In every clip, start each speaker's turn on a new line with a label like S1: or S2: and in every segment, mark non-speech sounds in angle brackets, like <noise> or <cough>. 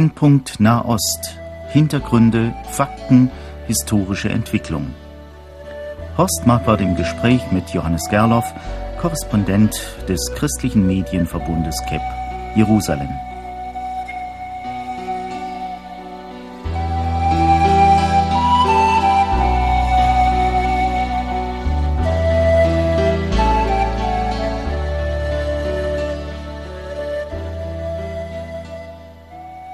S1: Brennpunkt Nahost. Hintergründe, Fakten, historische Entwicklung. Horst Marquardt im Gespräch mit Johannes Gerloff, Korrespondent des christlichen Medienverbundes KEP, Jerusalem.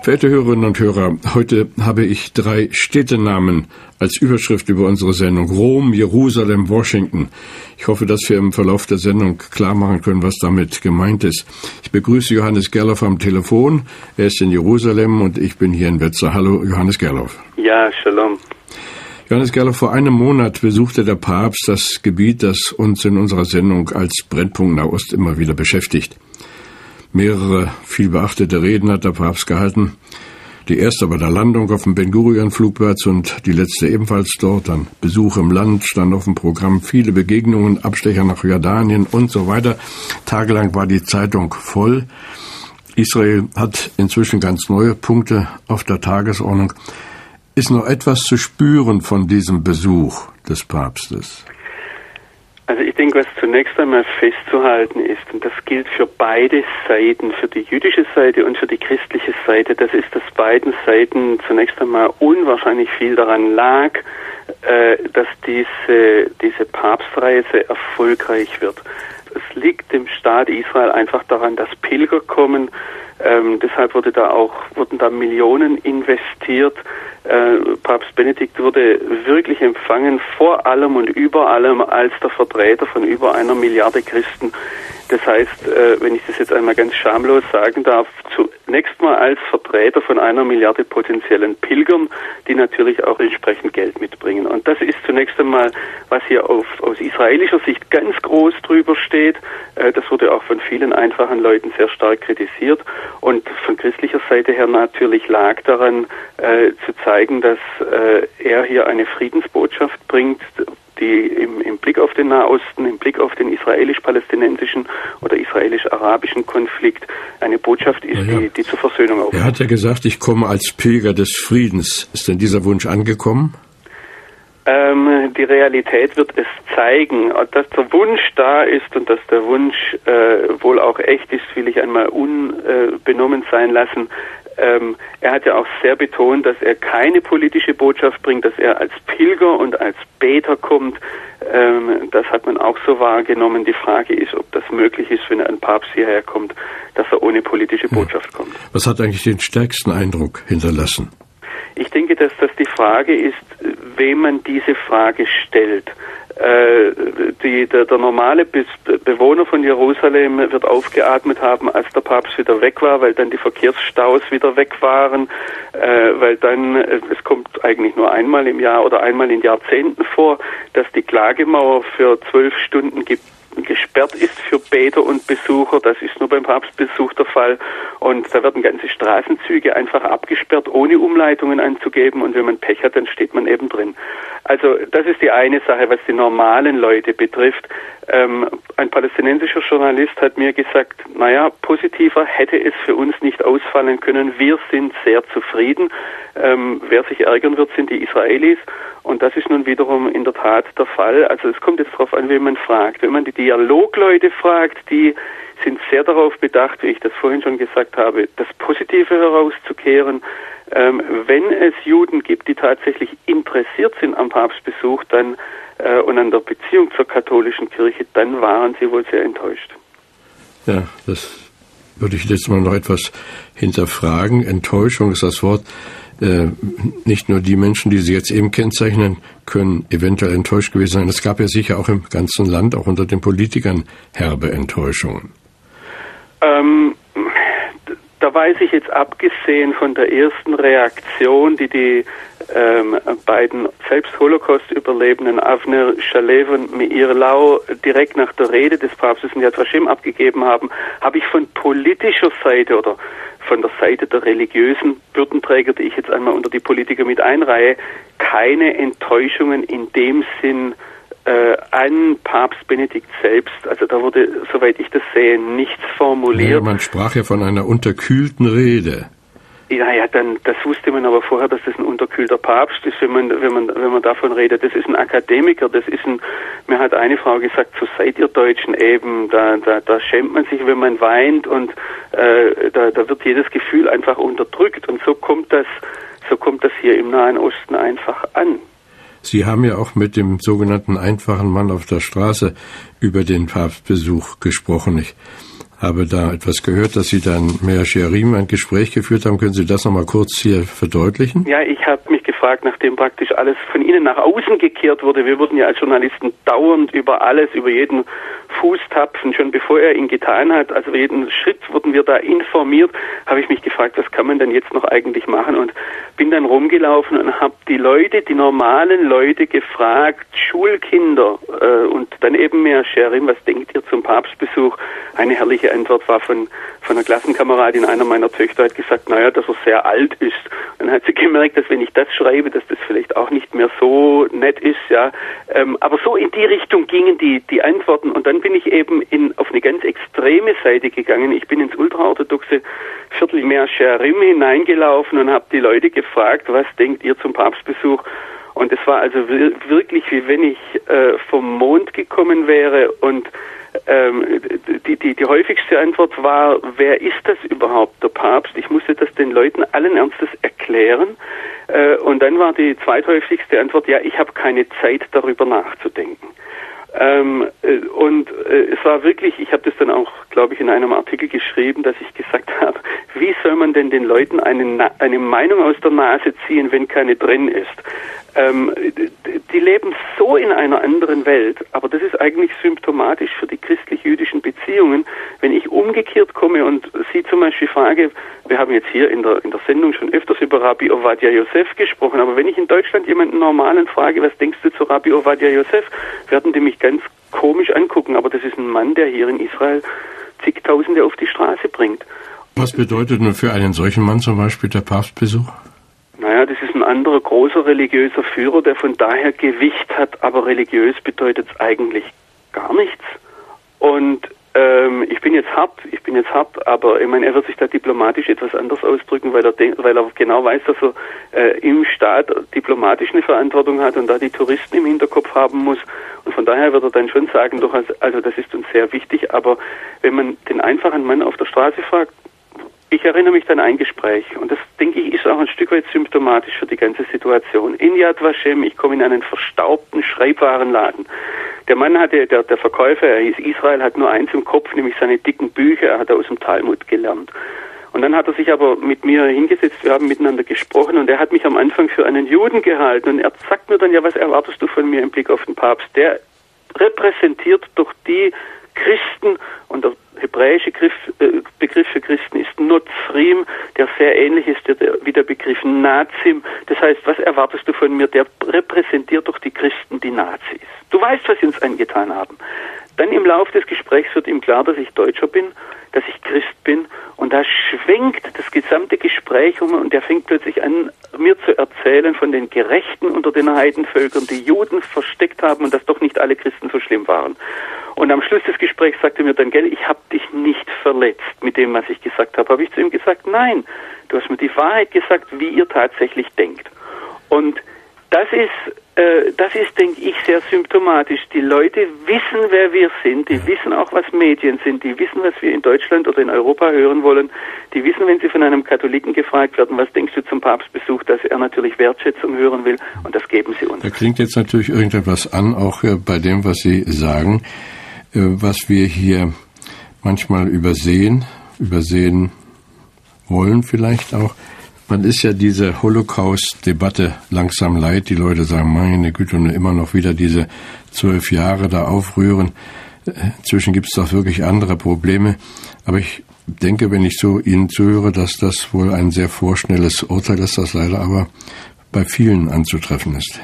S2: Verehrte Hörerinnen und Hörer, heute habe ich drei Städtenamen als Überschrift über unsere Sendung. Rom, Jerusalem, Washington. Ich hoffe, dass wir im Verlauf der Sendung klar machen können, was damit gemeint ist. Ich begrüße Johannes Gerloff am Telefon. Er ist in Jerusalem und ich bin hier in Wetzlar. Hallo, Johannes Gerloff.
S3: Ja, Shalom.
S2: Johannes Gerloff, vor einem Monat besuchte der Papst das Gebiet, das uns in unserer Sendung als Brennpunkt Nahost immer wieder beschäftigt. Mehrere viel beachtete Reden hat der Papst gehalten. Die erste bei der Landung auf dem Ben Gurion Flugplatz und die letzte ebenfalls dort. Dann Besuch im Land stand auf dem Programm, viele Begegnungen, Abstecher nach Jordanien und so weiter. Tagelang war die Zeitung voll. Israel hat inzwischen ganz neue Punkte auf der Tagesordnung. Ist noch etwas zu spüren von diesem Besuch des Papstes?
S3: Also ich denke, was zunächst einmal festzuhalten ist, und das gilt für beide Seiten, für die jüdische Seite und für die christliche Seite, das ist, dass beiden Seiten zunächst einmal unwahrscheinlich viel daran lag, äh, dass diese, diese Papstreise erfolgreich wird. Es liegt dem Staat Israel einfach daran, dass Pilger kommen. Ähm, deshalb wurde da auch, wurden da Millionen investiert äh, Papst Benedikt wurde wirklich empfangen, vor allem und über allem als der Vertreter von über einer Milliarde Christen. Das heißt, äh, wenn ich das jetzt einmal ganz schamlos sagen darf, zunächst mal als Vertreter von einer Milliarde potenziellen Pilgern, die natürlich auch entsprechend Geld mitbringen. Und das ist zunächst einmal, was hier auf, aus israelischer Sicht ganz groß drüber steht. Äh, das wurde auch von vielen einfachen Leuten sehr stark kritisiert. Und von christlicher Seite her natürlich lag daran, äh, zu zeigen, dass er hier eine Friedensbotschaft bringt, die im, im, Blick auf den Nahosten, im Blick auf den israelisch-palästinensischen oder israelisch-arabischen Konflikt eine Botschaft ist, ja. die, die zur Versöhnung aufruft.
S2: Er hat ja gesagt, ich komme als Pilger des Friedens. Ist denn dieser Wunsch angekommen?
S3: Ähm, die Realität wird es zeigen. Dass der Wunsch da ist und dass der Wunsch äh, wohl auch echt ist, will ich einmal unbenommen sein lassen. Ähm, er hat ja auch sehr betont, dass er keine politische Botschaft bringt, dass er als Pilger und als Beter kommt. Ähm, das hat man auch so wahrgenommen. Die Frage ist, ob das möglich ist, wenn ein Papst hierher kommt, dass er ohne politische Botschaft kommt.
S2: Was hat eigentlich den stärksten Eindruck hinterlassen?
S3: Ich denke, dass das die Frage ist, wem man diese Frage stellt. Äh, die, der, der, normale Bewohner von Jerusalem wird aufgeatmet haben, als der Papst wieder weg war, weil dann die Verkehrsstaus wieder weg waren, äh, weil dann, äh, es kommt eigentlich nur einmal im Jahr oder einmal in Jahrzehnten vor, dass die Klagemauer für zwölf Stunden gibt gesperrt ist für Beter und Besucher. Das ist nur beim Papstbesuch der Fall. Und da werden ganze Straßenzüge einfach abgesperrt, ohne Umleitungen anzugeben. Und wenn man Pech hat, dann steht man eben drin. Also das ist die eine Sache, was die normalen Leute betrifft. Ähm, ein palästinensischer Journalist hat mir gesagt, naja, positiver hätte es für uns nicht ausfallen können. Wir sind sehr zufrieden. Ähm, wer sich ärgern wird, sind die Israelis. Und das ist nun wiederum in der Tat der Fall. Also es kommt jetzt darauf an, wen man fragt. Wenn man die Dialogleute fragt, die sind sehr darauf bedacht, wie ich das vorhin schon gesagt habe, das Positive herauszukehren. Ähm, wenn es Juden gibt, die tatsächlich interessiert sind am Papstbesuch dann äh, und an der Beziehung zur katholischen Kirche, dann waren sie wohl sehr enttäuscht.
S2: Ja, das würde ich jetzt mal noch etwas hinterfragen. Enttäuschung ist das Wort. Äh, nicht nur die Menschen, die Sie jetzt eben kennzeichnen, können eventuell enttäuscht gewesen sein. Es gab ja sicher auch im ganzen Land, auch unter den Politikern, herbe Enttäuschungen.
S3: Ähm, da weiß ich jetzt abgesehen von der ersten Reaktion, die die ähm, beiden selbst Holocaust-Überlebenden Avner Shalev und Meir Lau direkt nach der Rede des Papstes in Yad Vashem abgegeben haben, habe ich von politischer Seite oder von der Seite der religiösen Würdenträger, die ich jetzt einmal unter die Politiker mit einreihe, keine Enttäuschungen in dem Sinn äh, an Papst Benedikt selbst. Also da wurde, soweit ich das sehe, nichts formuliert. Ja,
S2: man sprach ja von einer unterkühlten Rede.
S3: Ja, ja, dann, das wusste man aber vorher, dass das ein unterkühlter Papst ist, wenn man, wenn man, wenn man davon redet. Das ist ein Akademiker, das ist ein, mir hat eine Frau gesagt, so seid ihr Deutschen eben, da, da, da schämt man sich, wenn man weint und äh, da, da wird jedes Gefühl einfach unterdrückt und so kommt das, so kommt das hier im Nahen Osten einfach an.
S2: Sie haben ja auch mit dem sogenannten einfachen Mann auf der Straße über den Papstbesuch gesprochen. Ich habe da etwas gehört, dass Sie dann Mehr Sherim ein Gespräch geführt haben. Können Sie das nochmal kurz hier verdeutlichen?
S3: Ja, ich habe mich gefragt, nachdem praktisch alles von Ihnen nach außen gekehrt wurde. Wir wurden ja als Journalisten dauernd über alles, über jeden Fußtapfen, schon bevor er ihn getan hat, also jeden Schritt wurden wir da informiert, habe ich mich gefragt, was kann man denn jetzt noch eigentlich machen und bin dann rumgelaufen und habe die Leute, die normalen Leute gefragt, Schulkinder äh, und dann eben mehr Sherim, was denkt ihr zum Papstbesuch? Eine herrliche Antwort war von, von einer Klassenkameradin, einer meiner Töchter hat gesagt, naja, dass er sehr alt ist. Dann hat sie <laughs> gemerkt, dass wenn ich das schreibe, dass das vielleicht auch nicht mehr so nett ist, ja. Ähm, aber so in die Richtung gingen die, die Antworten und dann bin ich eben in, auf eine ganz extreme Seite gegangen. Ich bin ins ultraorthodoxe Viertel mehr Sherim hineingelaufen und habe die Leute gefragt, was denkt ihr zum Papstbesuch? Und es war also wirklich, wie wenn ich äh, vom Mond gekommen wäre und ähm, die, die, die häufigste Antwort war, wer ist das überhaupt, der Papst? Ich musste das den Leuten allen Ernstes erklären. Äh, und dann war die zweithäufigste Antwort, ja, ich habe keine Zeit darüber nachzudenken. Ähm, äh, und äh, es war wirklich, ich habe das dann auch, glaube ich, in einem Artikel geschrieben, dass ich gesagt <laughs> habe, wie soll man denn den Leuten eine, eine Meinung aus der Nase ziehen, wenn keine drin ist? Ähm, die leben so in einer anderen Welt, aber das ist eigentlich symptomatisch für die christlich-jüdischen Beziehungen. Wenn ich umgekehrt komme und Sie zum Beispiel frage, wir haben jetzt hier in der, in der Sendung schon öfters über Rabbi Ovadia Yosef gesprochen, aber wenn ich in Deutschland jemanden normalen frage, was denkst du zu Rabbi Ovadia Yosef, werden die mich ganz komisch angucken, aber das ist ein Mann, der hier in Israel zigtausende auf die Straße bringt.
S2: Was bedeutet nun für einen solchen Mann zum Beispiel der Papstbesuch?
S3: Naja, das ist ein anderer großer religiöser Führer, der von daher Gewicht hat, aber religiös bedeutet es eigentlich gar nichts. Und ähm, ich bin jetzt hart, ich bin jetzt hart, aber ich meine, er wird sich da diplomatisch etwas anders ausdrücken, weil er, weil er genau weiß, dass er äh, im Staat diplomatisch eine Verantwortung hat und da die Touristen im Hinterkopf haben muss. Und von daher wird er dann schon sagen, doch, also das ist uns sehr wichtig, aber wenn man den einfachen Mann auf der Straße fragt, ich erinnere mich an ein Gespräch und das, denke ich, ist auch ein Stück weit symptomatisch für die ganze Situation. In Yad Vashem, ich komme in einen verstaubten Schreibwarenladen. Der Mann hatte, der, der Verkäufer, er hieß Israel, hat nur eins im Kopf, nämlich seine dicken Bücher, er hat aus dem Talmud gelernt. Und dann hat er sich aber mit mir hingesetzt, wir haben miteinander gesprochen und er hat mich am Anfang für einen Juden gehalten und er sagt mir dann, ja, was erwartest du von mir im Blick auf den Papst? Der repräsentiert doch die Christen und der hebräische Begriff, äh, Begriff für Christen ist Nozrim, der sehr ähnlich ist wie der Begriff Nazim. Das heißt, was erwartest du von mir? Der repräsentiert doch die Christen, die Nazis. Du weißt, was sie uns angetan haben. Dann im Laufe des Gesprächs wird ihm klar, dass ich Deutscher bin, dass ich Christ bin und da schwenkt das gesamte Gespräch um und er fängt plötzlich an, mir zu erzählen von den Gerechten unter den Heidenvölkern, die Juden versteckt haben und dass doch nicht alle Christen so schlimm waren. Und am Schluss des Gesprächs sagte mir dann, gell, ich habe dich nicht verletzt mit dem, was ich gesagt habe. Habe ich zu ihm gesagt, nein, du hast mir die Wahrheit gesagt, wie ihr tatsächlich denkt. Und das ist äh, das ist, denke ich, sehr symptomatisch. Die Leute wissen, wer wir sind, die wissen auch, was Medien sind, die wissen, was wir in Deutschland oder in Europa hören wollen, die wissen, wenn sie von einem Katholiken gefragt werden, was denkst du zum Papstbesuch, dass er natürlich Wertschätzung hören will. Und das geben sie uns.
S2: Da klingt jetzt natürlich irgendetwas an, auch äh, bei dem, was Sie sagen, äh, was wir hier manchmal übersehen, übersehen wollen vielleicht auch man ist ja diese Holocaust-Debatte langsam leid. Die Leute sagen, meine Güte, und immer noch wieder diese zwölf Jahre da aufrühren. Inzwischen gibt es doch wirklich andere Probleme. Aber ich denke, wenn ich so Ihnen zuhöre, dass das wohl ein sehr vorschnelles Urteil ist, das leider aber bei vielen anzutreffen ist.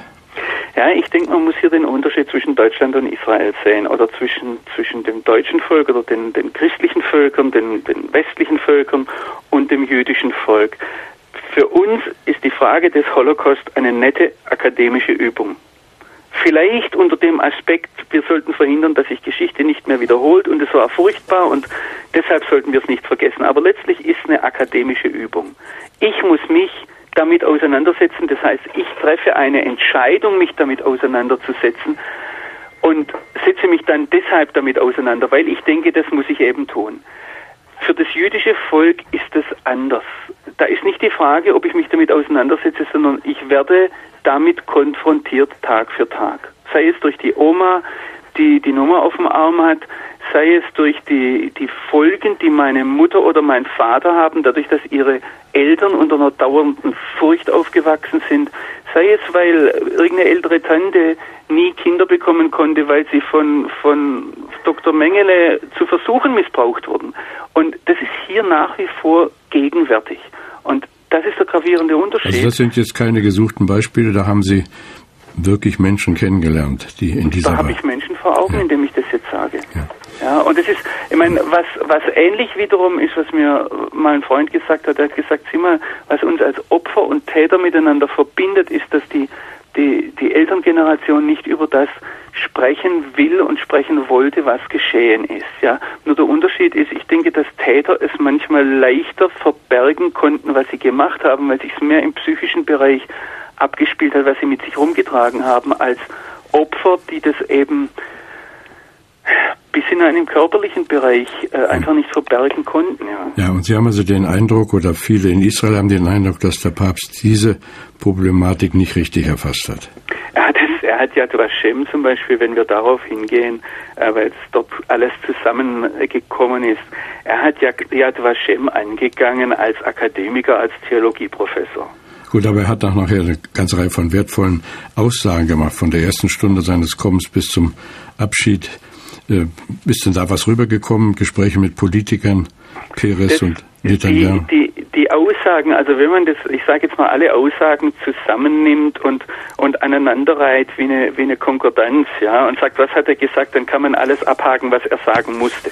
S3: Ja, ich denke, man muss hier den Unterschied zwischen Deutschland und Israel sehen oder zwischen, zwischen dem deutschen Volk oder den, den christlichen Völkern, den, den westlichen Völkern und dem jüdischen Volk. Für uns ist die Frage des Holocaust eine nette akademische Übung. vielleicht unter dem Aspekt, wir sollten verhindern, dass sich Geschichte nicht mehr wiederholt und es war furchtbar und deshalb sollten wir es nicht vergessen. Aber letztlich ist eine akademische Übung. Ich muss mich damit auseinandersetzen, das heißt, ich treffe eine Entscheidung, mich damit auseinanderzusetzen und setze mich dann deshalb damit auseinander, weil ich denke, das muss ich eben tun. Für das jüdische Volk ist das anders. Da ist nicht die Frage, ob ich mich damit auseinandersetze, sondern ich werde damit konfrontiert Tag für Tag. Sei es durch die Oma, die die Nummer auf dem Arm hat, sei es durch die, die Folgen, die meine Mutter oder mein Vater haben, dadurch, dass ihre Eltern unter einer dauernden Furcht aufgewachsen sind, sei es, weil irgendeine ältere Tante nie Kinder bekommen konnte, weil sie von, von Dr. Mengele zu Versuchen missbraucht wurden. Und das ist hier nach wie vor gegenwärtig. Und das ist der gravierende Unterschied.
S2: Also das sind jetzt keine gesuchten Beispiele, da haben Sie wirklich Menschen kennengelernt, die in dieser
S3: Da habe ich Menschen vor Augen, ja. indem ich das jetzt sage. Ja. ja, und es ist, ich meine, was, was ähnlich wiederum ist, was mir mal ein Freund gesagt hat, er hat gesagt, sieh mal, was uns als Opfer und Täter miteinander verbindet, ist, dass die, die, die Elterngeneration nicht über das sprechen will und sprechen wollte, was geschehen ist. Ja, nur der Unterschied ist, ich denke, dass Täter es manchmal leichter verbergen konnten, was sie gemacht haben, weil sich es mehr im psychischen Bereich abgespielt hat, was sie mit sich rumgetragen haben, als Opfer, die das eben bis in einem körperlichen Bereich äh, einfach nicht verbergen konnten.
S2: Ja. ja, und Sie haben also den Eindruck, oder viele in Israel haben den Eindruck, dass der Papst diese Problematik nicht richtig erfasst hat.
S3: Er hat, es, er hat Yad Vashem zum Beispiel, wenn wir darauf hingehen, äh, weil es dort alles zusammengekommen ist, er hat Yad Vashem angegangen als Akademiker, als Theologieprofessor.
S2: Gut, aber er hat auch nachher eine ganze Reihe von wertvollen Aussagen gemacht, von der ersten Stunde seines Kommens bis zum Abschied. Äh, ist denn da was rübergekommen? Gespräche mit Politikern, Peres das, und Netanyahu?
S3: Die, die, die, Aussagen, also wenn man das, ich sage jetzt mal, alle Aussagen zusammennimmt und, und aneinanderreiht wie eine, wie eine Konkordanz, ja, und sagt, was hat er gesagt, dann kann man alles abhaken, was er sagen musste.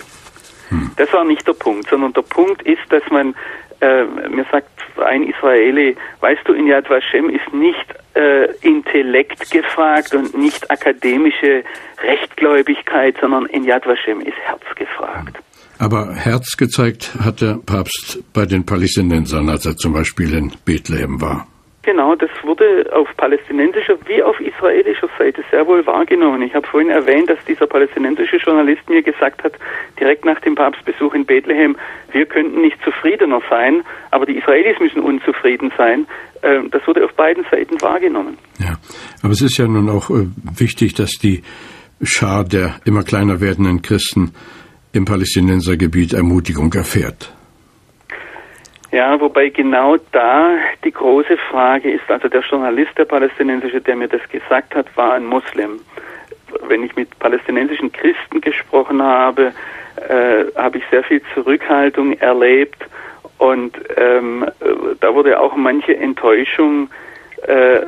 S3: Hm. Das war nicht der Punkt, sondern der Punkt ist, dass man äh, mir sagt ein Israeli, weißt du, in Yad Vashem ist nicht äh, Intellekt gefragt und nicht akademische Rechtgläubigkeit, sondern in Yad Vashem ist Herz gefragt.
S2: Aber Herz gezeigt hat der Papst bei den Palästinensern, als er zum Beispiel in Bethlehem war.
S3: Genau, das wurde auf palästinensischer wie auf israelischer Seite sehr wohl wahrgenommen. Ich habe vorhin erwähnt, dass dieser palästinensische Journalist mir gesagt hat, direkt nach dem Papstbesuch in Bethlehem, wir könnten nicht zufriedener sein, aber die Israelis müssen unzufrieden sein. Ähm, das wurde auf beiden Seiten wahrgenommen.
S2: Ja, aber es ist ja nun auch äh, wichtig, dass die Schar der immer kleiner werdenden Christen im Palästinensergebiet Ermutigung erfährt.
S3: Ja, wobei genau da die große Frage ist, also der Journalist, der palästinensische, der mir das gesagt hat, war ein Muslim. Wenn ich mit palästinensischen Christen gesprochen habe, äh, habe ich sehr viel Zurückhaltung erlebt und ähm, da wurde auch manche Enttäuschung äh,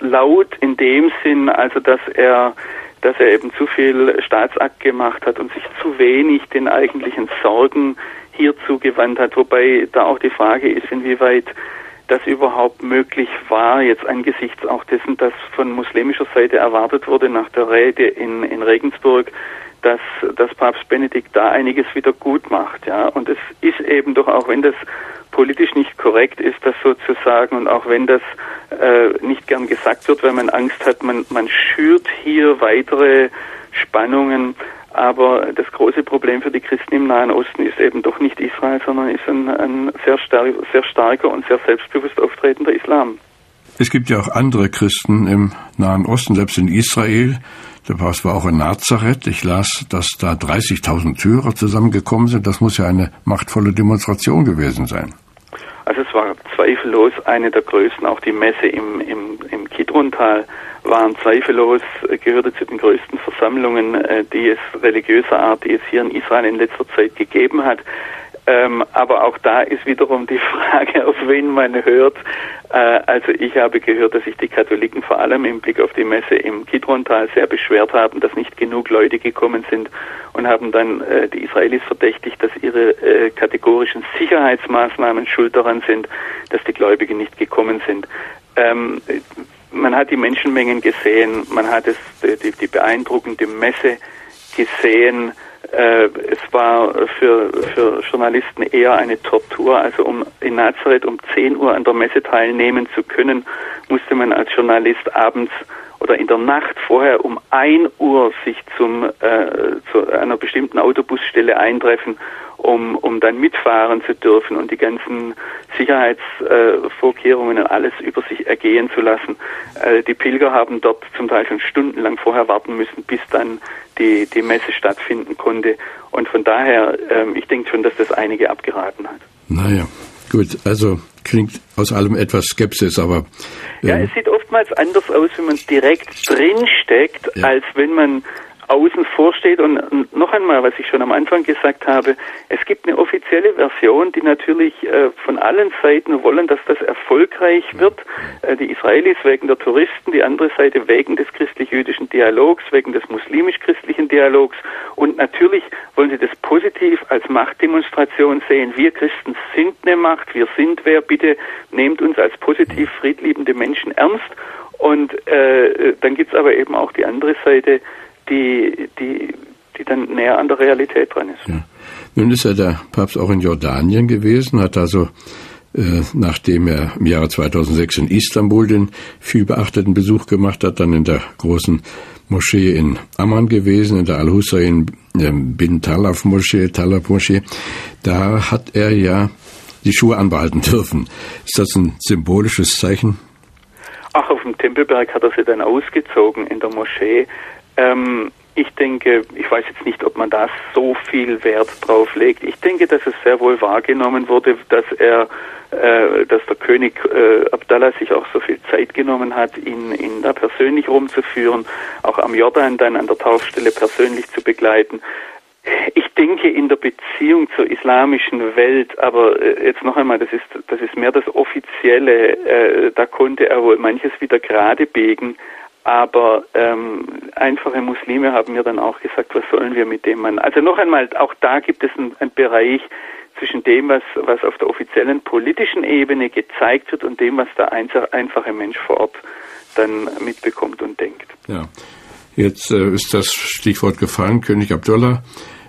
S3: laut in dem Sinn, also dass er dass er eben zu viel Staatsakt gemacht hat und sich zu wenig den eigentlichen Sorgen hierzu gewandt hat, wobei da auch die Frage ist, inwieweit das überhaupt möglich war, jetzt angesichts auch dessen, dass von muslimischer Seite erwartet wurde nach der Rede in, in Regensburg, dass, dass Papst Benedikt da einiges wieder gut macht, ja. Und es ist eben doch, auch wenn das politisch nicht korrekt ist, das sozusagen, und auch wenn das äh, nicht gern gesagt wird, weil man Angst hat, man, man schürt hier weitere Spannungen, aber das große Problem für die Christen im Nahen Osten ist eben doch nicht Israel, sondern ist ein, ein sehr, star sehr starker und sehr selbstbewusst auftretender Islam.
S2: Es gibt ja auch andere Christen im Nahen Osten, selbst in Israel. Der Papst war auch in Nazareth. Ich las, dass da 30.000 Syrer zusammengekommen sind. Das muss ja eine machtvolle Demonstration gewesen sein.
S3: Also es war zweifellos eine der größten, auch die Messe im, im, im Kidrontal waren zweifellos, äh, gehörte zu den größten Versammlungen, äh, die es religiöser Art, die es hier in Israel in letzter Zeit gegeben hat. Ähm, aber auch da ist wiederum die <laughs> Frage, auf wen man hört. Äh, also ich habe gehört, dass sich die Katholiken vor allem im Blick auf die Messe im Kidrontal sehr beschwert haben, dass nicht genug Leute gekommen sind und haben dann äh, die Israelis verdächtigt, dass ihre äh, kategorischen Sicherheitsmaßnahmen schuld daran sind, dass die Gläubigen nicht gekommen sind. Ähm, man hat die Menschenmengen gesehen, man hat es, die, die beeindruckende Messe gesehen. Äh, es war für, für Journalisten eher eine Tortur. Also um in Nazareth um 10 Uhr an der Messe teilnehmen zu können, musste man als Journalist abends oder in der Nacht vorher um 1 Uhr sich zum, äh, zu einer bestimmten Autobusstelle eintreffen, um, um dann mitfahren zu dürfen und die ganzen Sicherheitsvorkehrungen und alles über sich ergehen zu lassen. Äh, die Pilger haben dort zum Teil schon stundenlang vorher warten müssen, bis dann die, die Messe stattfinden konnte. Und von daher, ähm, ich denke schon, dass das einige abgeraten hat.
S2: Naja, gut, also klingt aus allem etwas Skepsis, aber.
S3: Äh ja, es sieht oftmals anders aus, wenn man direkt drinsteckt, ja. als wenn man außen vor steht. Und noch einmal, was ich schon am Anfang gesagt habe, es gibt eine offizielle Version, die natürlich äh, von allen Seiten wollen, dass das erfolgreich wird. Äh, die Israelis wegen der Touristen, die andere Seite wegen des christlich-jüdischen Dialogs, wegen des muslimisch-christlichen Dialogs. Und natürlich wollen sie das positiv als Machtdemonstration sehen. Wir Christen sind eine Macht, wir sind wer. Bitte nehmt uns als positiv friedliebende Menschen ernst. Und äh, dann gibt's aber eben auch die andere Seite, die, die, die dann näher an der Realität dran ist. Ja.
S2: Nun ist ja der Papst auch in Jordanien gewesen, hat also äh, nachdem er im Jahre 2006 in Istanbul den viel beachteten Besuch gemacht hat, dann in der großen Moschee in Amman gewesen, in der Al-Hussein äh, bin Talaf Moschee, Talaf Moschee. Da hat er ja die Schuhe anbehalten <laughs> dürfen. Ist das ein symbolisches Zeichen?
S3: Ach, auf dem Tempelberg hat er sie dann ausgezogen in der Moschee. Ähm, ich denke, ich weiß jetzt nicht, ob man da so viel Wert drauf legt. Ich denke, dass es sehr wohl wahrgenommen wurde, dass er, äh, dass der König äh, Abdallah sich auch so viel Zeit genommen hat, ihn, ihn da persönlich rumzuführen, auch am Jordan dann an der Taufstelle persönlich zu begleiten. Ich denke in der Beziehung zur islamischen Welt, aber äh, jetzt noch einmal, das ist das ist mehr das Offizielle. Äh, da konnte er wohl manches wieder gerade biegen. Aber ähm, einfache Muslime haben mir dann auch gesagt, was sollen wir mit dem Mann? Also noch einmal, auch da gibt es einen, Bereich zwischen dem, was, was auf der offiziellen politischen Ebene gezeigt wird und dem, was der einfache Mensch vor Ort dann mitbekommt und denkt.
S2: Ja, jetzt äh, ist das Stichwort gefallen, König Abdullah.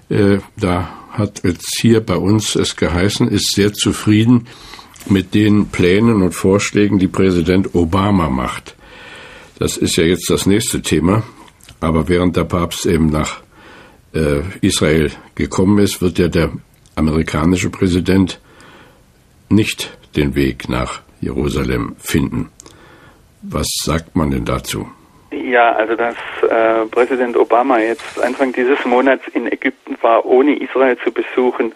S2: Äh, da hat jetzt hier bei uns es geheißen, ist sehr zufrieden mit den Plänen und Vorschlägen, die Präsident Obama macht. Das ist ja jetzt das nächste Thema. Aber während der Papst eben nach äh, Israel gekommen ist, wird ja der amerikanische Präsident nicht den Weg nach Jerusalem finden. Was sagt man denn dazu?
S3: Ja, also dass äh, Präsident Obama jetzt Anfang dieses Monats in Ägypten war, ohne Israel zu besuchen,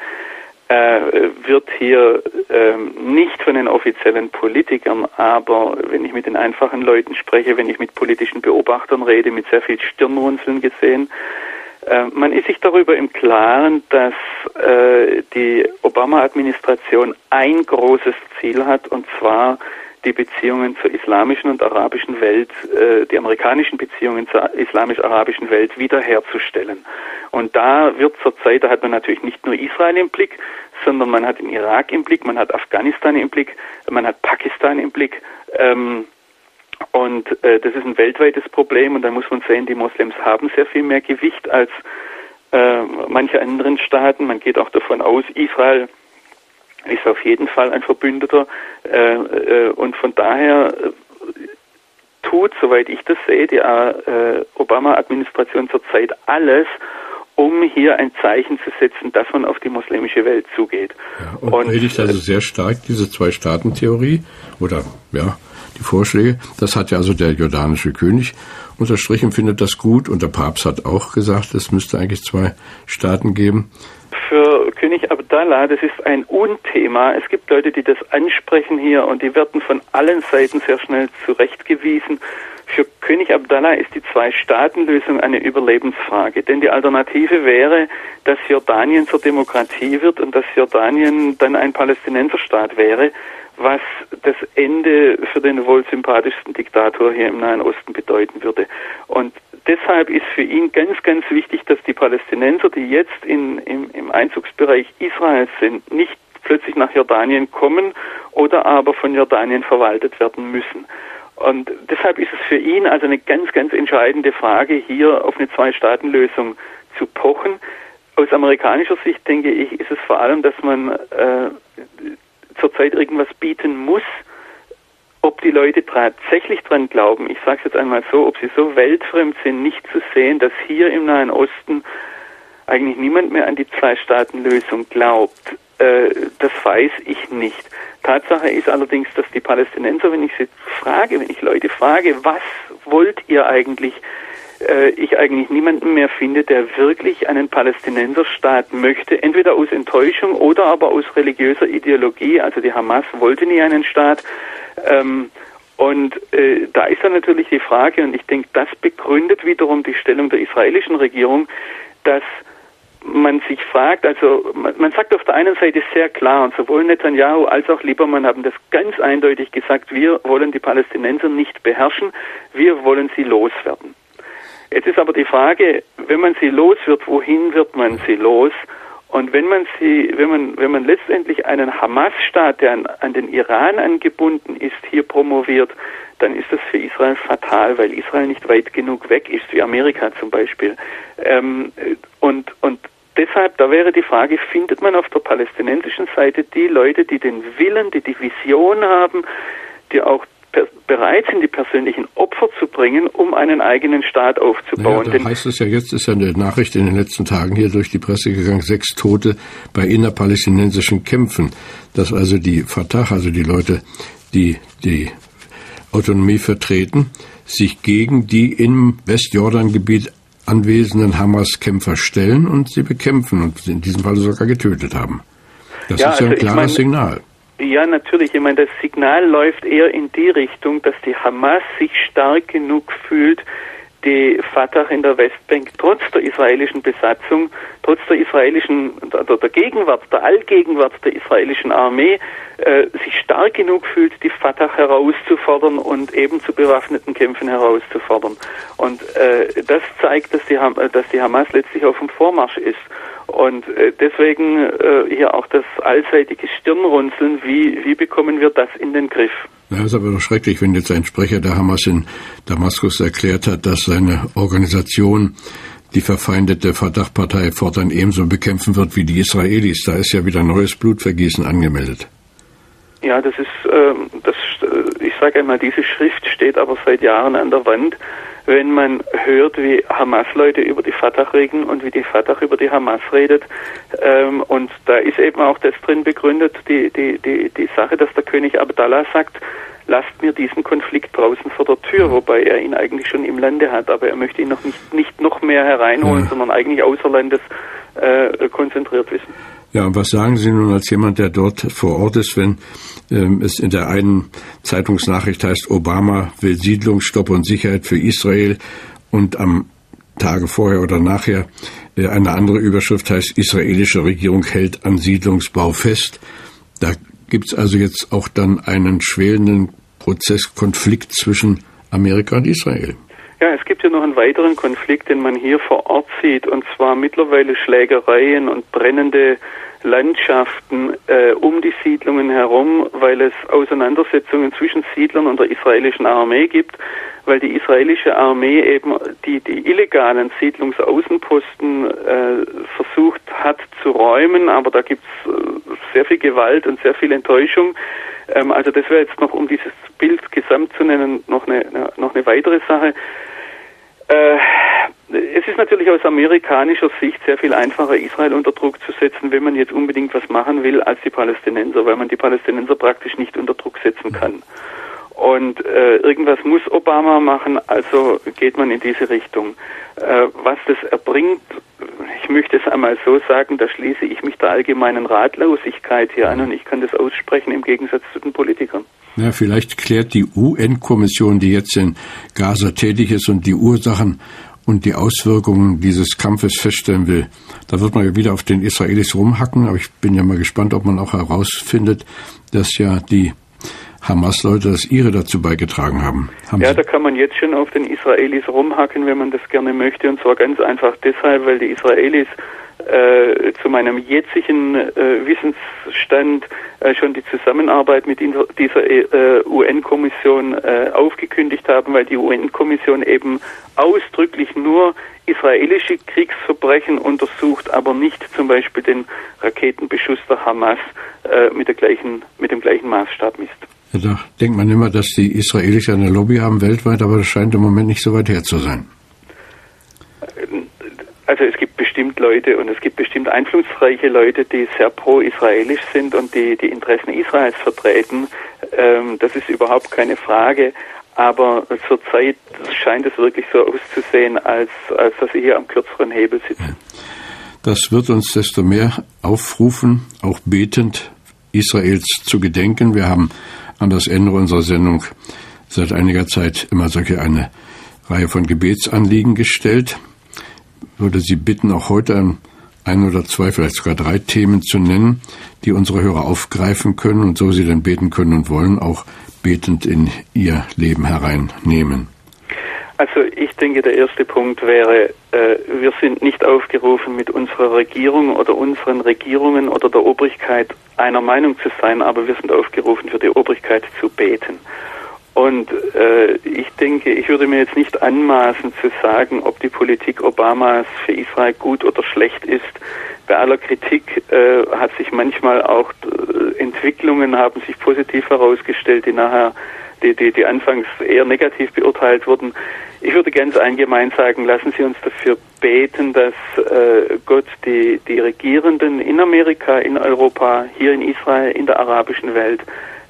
S3: wird hier ähm, nicht von den offiziellen Politikern, aber wenn ich mit den einfachen Leuten spreche, wenn ich mit politischen Beobachtern rede, mit sehr viel Stirnrunzeln gesehen, äh, man ist sich darüber im Klaren, dass äh, die Obama-Administration ein großes Ziel hat, und zwar die Beziehungen zur islamischen und arabischen Welt, äh, die amerikanischen Beziehungen zur islamisch-arabischen Welt wiederherzustellen. Und da wird zurzeit, da hat man natürlich nicht nur Israel im Blick, sondern man hat den Irak im Blick, man hat Afghanistan im Blick, man hat Pakistan im Blick. Ähm, und äh, das ist ein weltweites Problem und da muss man sehen, die Moslems haben sehr viel mehr Gewicht als äh, manche anderen Staaten. Man geht auch davon aus, Israel ist auf jeden Fall ein Verbündeter äh, äh, und von daher äh, tut, soweit ich das sehe, die äh, Obama-Administration zurzeit alles, um hier ein Zeichen zu setzen, dass man auf die muslimische Welt zugeht.
S2: Ja, und, und predigt also sehr stark diese Zwei-Staaten-Theorie oder ja, die Vorschläge. Das hat ja also der jordanische König unterstrichen, findet das gut und der Papst hat auch gesagt, es müsste eigentlich zwei Staaten geben
S3: für König Abdallah, das ist ein Unthema. Es gibt Leute, die das ansprechen hier und die werden von allen Seiten sehr schnell zurechtgewiesen. Für König Abdallah ist die Zwei-Staaten-Lösung eine Überlebensfrage, denn die Alternative wäre, dass Jordanien zur Demokratie wird und dass Jordanien dann ein Palästinenserstaat wäre, was das Ende für den wohl sympathischsten Diktator hier im Nahen Osten bedeuten würde. Und deshalb ist für ihn ganz, ganz wichtig, dass die Palästinenser, die jetzt in, im, im Einzugsbereich Israels sind, nicht plötzlich nach Jordanien kommen oder aber von Jordanien verwaltet werden müssen. Und deshalb ist es für ihn also eine ganz, ganz entscheidende Frage, hier auf eine Zwei-Staaten-Lösung zu pochen. Aus amerikanischer Sicht denke ich, ist es vor allem, dass man äh, zurzeit irgendwas bieten muss, ob die Leute tatsächlich dran glauben, ich sage es jetzt einmal so, ob sie so weltfremd sind, nicht zu sehen, dass hier im Nahen Osten eigentlich niemand mehr an die Zwei-Staaten-Lösung glaubt. Äh, das weiß ich nicht. Tatsache ist allerdings, dass die Palästinenser, wenn ich sie frage, wenn ich Leute frage, was wollt ihr eigentlich, äh, ich eigentlich niemanden mehr finde, der wirklich einen Palästinenserstaat möchte, entweder aus Enttäuschung oder aber aus religiöser Ideologie. Also die Hamas wollte nie einen Staat. Ähm, und äh, da ist dann natürlich die Frage, und ich denke, das begründet wiederum die Stellung der israelischen Regierung, dass man sich fragt, also man, man, sagt auf der einen Seite sehr klar, und sowohl Netanyahu als auch Liebermann haben das ganz eindeutig gesagt, wir wollen die Palästinenser nicht beherrschen, wir wollen sie loswerden. Jetzt ist aber die Frage, wenn man sie los wird, wohin wird man sie los? Und wenn man sie, wenn man, wenn man letztendlich einen Hamas-Staat, der an, an, den Iran angebunden ist, hier promoviert, dann ist das für Israel fatal, weil Israel nicht weit genug weg ist, wie Amerika zum Beispiel. Ähm, und, und deshalb, da wäre die Frage, findet man auf der palästinensischen Seite die Leute, die den Willen, die die Vision haben, die auch bereit sind, die persönlichen Opfer zu bringen, um einen eigenen Staat aufzubauen.
S2: Naja, da heißt es ja jetzt, ist ja eine Nachricht in den letzten Tagen hier durch die Presse gegangen, sechs Tote bei innerpalästinensischen Kämpfen. Dass also die Fatah, also die Leute, die die Autonomie vertreten, sich gegen die im Westjordangebiet anwesenden Hamas-Kämpfer stellen und sie bekämpfen und in diesem Fall sogar getötet haben. Das ja, ist ja ein also klares meine, Signal.
S3: Ja, natürlich. Ich meine, das Signal läuft eher in die Richtung, dass die Hamas sich stark genug fühlt, die Fatah in der Westbank trotz der israelischen Besatzung, trotz der israelischen, der, der Gegenwart, der Allgegenwart der israelischen Armee, äh, sich stark genug fühlt, die Fatah herauszufordern und eben zu bewaffneten Kämpfen herauszufordern. Und äh, das zeigt, dass die, dass die Hamas letztlich auf dem Vormarsch ist. Und äh, deswegen äh, hier auch das allseitige Stirnrunzeln, wie, wie bekommen wir das in den Griff?
S2: Ja, ist aber doch schrecklich, wenn jetzt ein Sprecher der Hamas in Damaskus erklärt hat, dass seine Organisation die verfeindete Fatah-Partei fortan ebenso bekämpfen wird wie die Israelis. Da ist ja wieder neues Blutvergießen angemeldet.
S3: Ja, das ist, äh, das, ich sage einmal, diese Schrift steht aber seit Jahren an der Wand wenn man hört, wie Hamas-Leute über die Fatah reden und wie die Fatah über die Hamas redet. Ähm, und da ist eben auch das drin begründet, die, die, die, die Sache, dass der König Abdallah sagt, lasst mir diesen Konflikt draußen vor der Tür, wobei er ihn eigentlich schon im Lande hat, aber er möchte ihn noch nicht, nicht noch mehr hereinholen, ja. sondern eigentlich außer Landes äh, konzentriert wissen.
S2: Ja, und was sagen Sie nun als jemand, der dort vor Ort ist, wenn ähm, es in der einen Zeitungsnachricht heißt, Obama will Siedlungsstopp und Sicherheit für Israel und am Tage vorher oder nachher äh, eine andere Überschrift heißt, israelische Regierung hält an Siedlungsbau fest. Da gibt es also jetzt auch dann einen schwelenden Prozesskonflikt zwischen Amerika und Israel.
S3: Ja, es gibt ja noch einen weiteren Konflikt, den man hier vor Ort sieht, und zwar mittlerweile Schlägereien und brennende Landschaften äh, um die Siedlungen herum, weil es Auseinandersetzungen zwischen Siedlern und der israelischen Armee gibt, weil die israelische Armee eben die, die illegalen Siedlungsaußenposten äh, versucht hat zu räumen, aber da gibt es äh, sehr viel Gewalt und sehr viel Enttäuschung. Ähm, also das wäre jetzt noch, um dieses Bild gesamt zu nennen, noch eine, noch eine weitere Sache. Äh, es ist natürlich aus amerikanischer Sicht sehr viel einfacher, Israel unter Druck zu setzen, wenn man jetzt unbedingt was machen will, als die Palästinenser, weil man die Palästinenser praktisch nicht unter Druck setzen kann. Und äh, irgendwas muss Obama machen, also geht man in diese Richtung. Äh, was das erbringt, ich möchte es einmal so sagen, da schließe ich mich der allgemeinen Ratlosigkeit hier an und ich kann das aussprechen im Gegensatz zu den Politikern.
S2: Ja, vielleicht klärt die UN-Kommission, die jetzt in Gaza tätig ist und die Ursachen und die Auswirkungen dieses Kampfes feststellen will. Da wird man ja wieder auf den Israelis rumhacken, aber ich bin ja mal gespannt, ob man auch herausfindet, dass ja die Hamas-Leute das ihre dazu beigetragen haben. haben
S3: ja, da kann man jetzt schon auf den Israelis rumhacken, wenn man das gerne möchte, und zwar ganz einfach deshalb, weil die Israelis äh, zu meinem jetzigen äh, Wissensstand äh, schon die Zusammenarbeit mit dieser äh, UN-Kommission äh, aufgekündigt haben, weil die UN-Kommission eben ausdrücklich nur israelische Kriegsverbrechen untersucht, aber nicht zum Beispiel den Raketenbeschuss der Hamas mit, der gleichen, mit dem gleichen Maßstab misst.
S2: Ja, da denkt man immer, dass die Israelis eine Lobby haben weltweit, aber das scheint im Moment nicht so weit her zu sein.
S3: Also es gibt bestimmt Leute und es gibt bestimmt einflussreiche Leute, die sehr pro-israelisch sind und die die Interessen Israels vertreten. Ähm, das ist überhaupt keine Frage. Aber zurzeit scheint es wirklich so auszusehen, als, als dass sie hier am kürzeren Hebel sitzen.
S2: Das wird uns desto mehr aufrufen, auch betend Israels zu gedenken. Wir haben an das Ende unserer Sendung seit einiger Zeit immer solche eine Reihe von Gebetsanliegen gestellt. Ich würde Sie bitten, auch heute ein oder zwei, vielleicht sogar drei Themen zu nennen, die unsere Hörer aufgreifen können und so sie dann beten können und wollen, auch betend in ihr Leben hereinnehmen.
S3: Also ich denke, der erste Punkt wäre, äh, wir sind nicht aufgerufen, mit unserer Regierung oder unseren Regierungen oder der Obrigkeit einer Meinung zu sein, aber wir sind aufgerufen, für die Obrigkeit zu beten. Und äh, ich denke, ich würde mir jetzt nicht anmaßen zu sagen, ob die Politik Obamas für Israel gut oder schlecht ist. Bei aller Kritik äh, hat sich manchmal auch äh, Entwicklungen haben sich positiv herausgestellt, die nachher, die, die, die anfangs eher negativ beurteilt wurden. Ich würde ganz allgemein sagen, lassen Sie uns dafür beten, dass äh, Gott die, die Regierenden in Amerika, in Europa, hier in Israel, in der arabischen Welt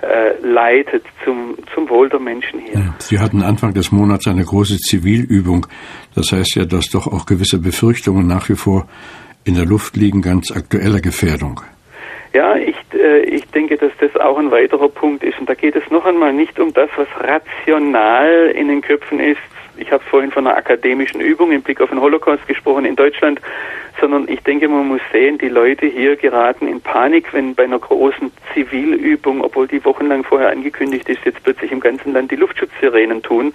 S3: äh, leitet zum, zum Wohl der Menschen hier.
S2: Sie hatten Anfang des Monats eine große Zivilübung. Das heißt ja, dass doch auch gewisse Befürchtungen nach wie vor in der Luft liegen, ganz aktueller Gefährdung.
S3: Ja, ich, äh, ich denke, dass das auch ein weiterer Punkt ist. Und da geht es noch einmal nicht um das, was rational in den Köpfen ist. Ich habe vorhin von einer akademischen Übung im Blick auf den Holocaust gesprochen in Deutschland, sondern ich denke, man muss sehen, die Leute hier geraten in Panik, wenn bei einer großen Zivilübung, obwohl die wochenlang vorher angekündigt ist, jetzt plötzlich im ganzen Land die Luftschutzsirenen tun.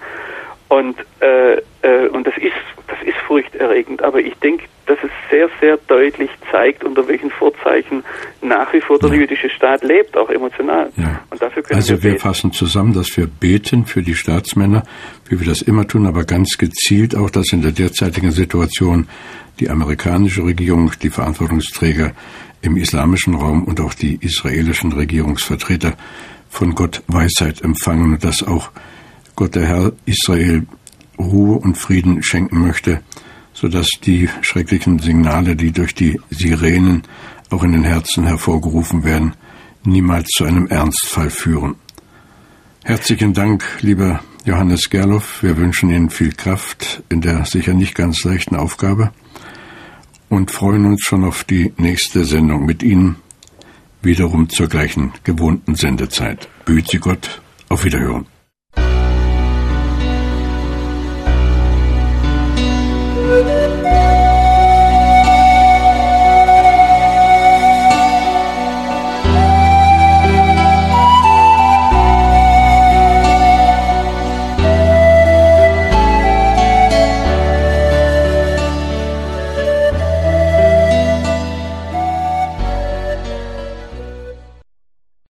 S3: Und, äh, äh, und das ist, das ist furchterregend. Aber ich denke, dass es sehr, sehr deutlich zeigt, unter welchen Vorzeichen nach wie vor der ja. jüdische Staat lebt, auch emotional.
S2: Ja. Und dafür können also wir, wir fassen zusammen, dass wir beten für die Staatsmänner, wie wir das immer tun, aber ganz gezielt auch, dass in der derzeitigen Situation die amerikanische Regierung, die Verantwortungsträger im islamischen Raum und auch die israelischen Regierungsvertreter von Gott Weisheit empfangen und dass auch Gott der Herr Israel Ruhe und Frieden schenken möchte, so dass die schrecklichen Signale, die durch die Sirenen auch in den Herzen hervorgerufen werden, niemals zu einem Ernstfall führen. Herzlichen Dank, lieber Johannes Gerloff. Wir wünschen Ihnen viel Kraft in der sicher nicht ganz leichten Aufgabe und freuen uns schon auf die nächste Sendung mit Ihnen, wiederum zur gleichen gewohnten Sendezeit. Behüt Sie Gott. Auf Wiederhören.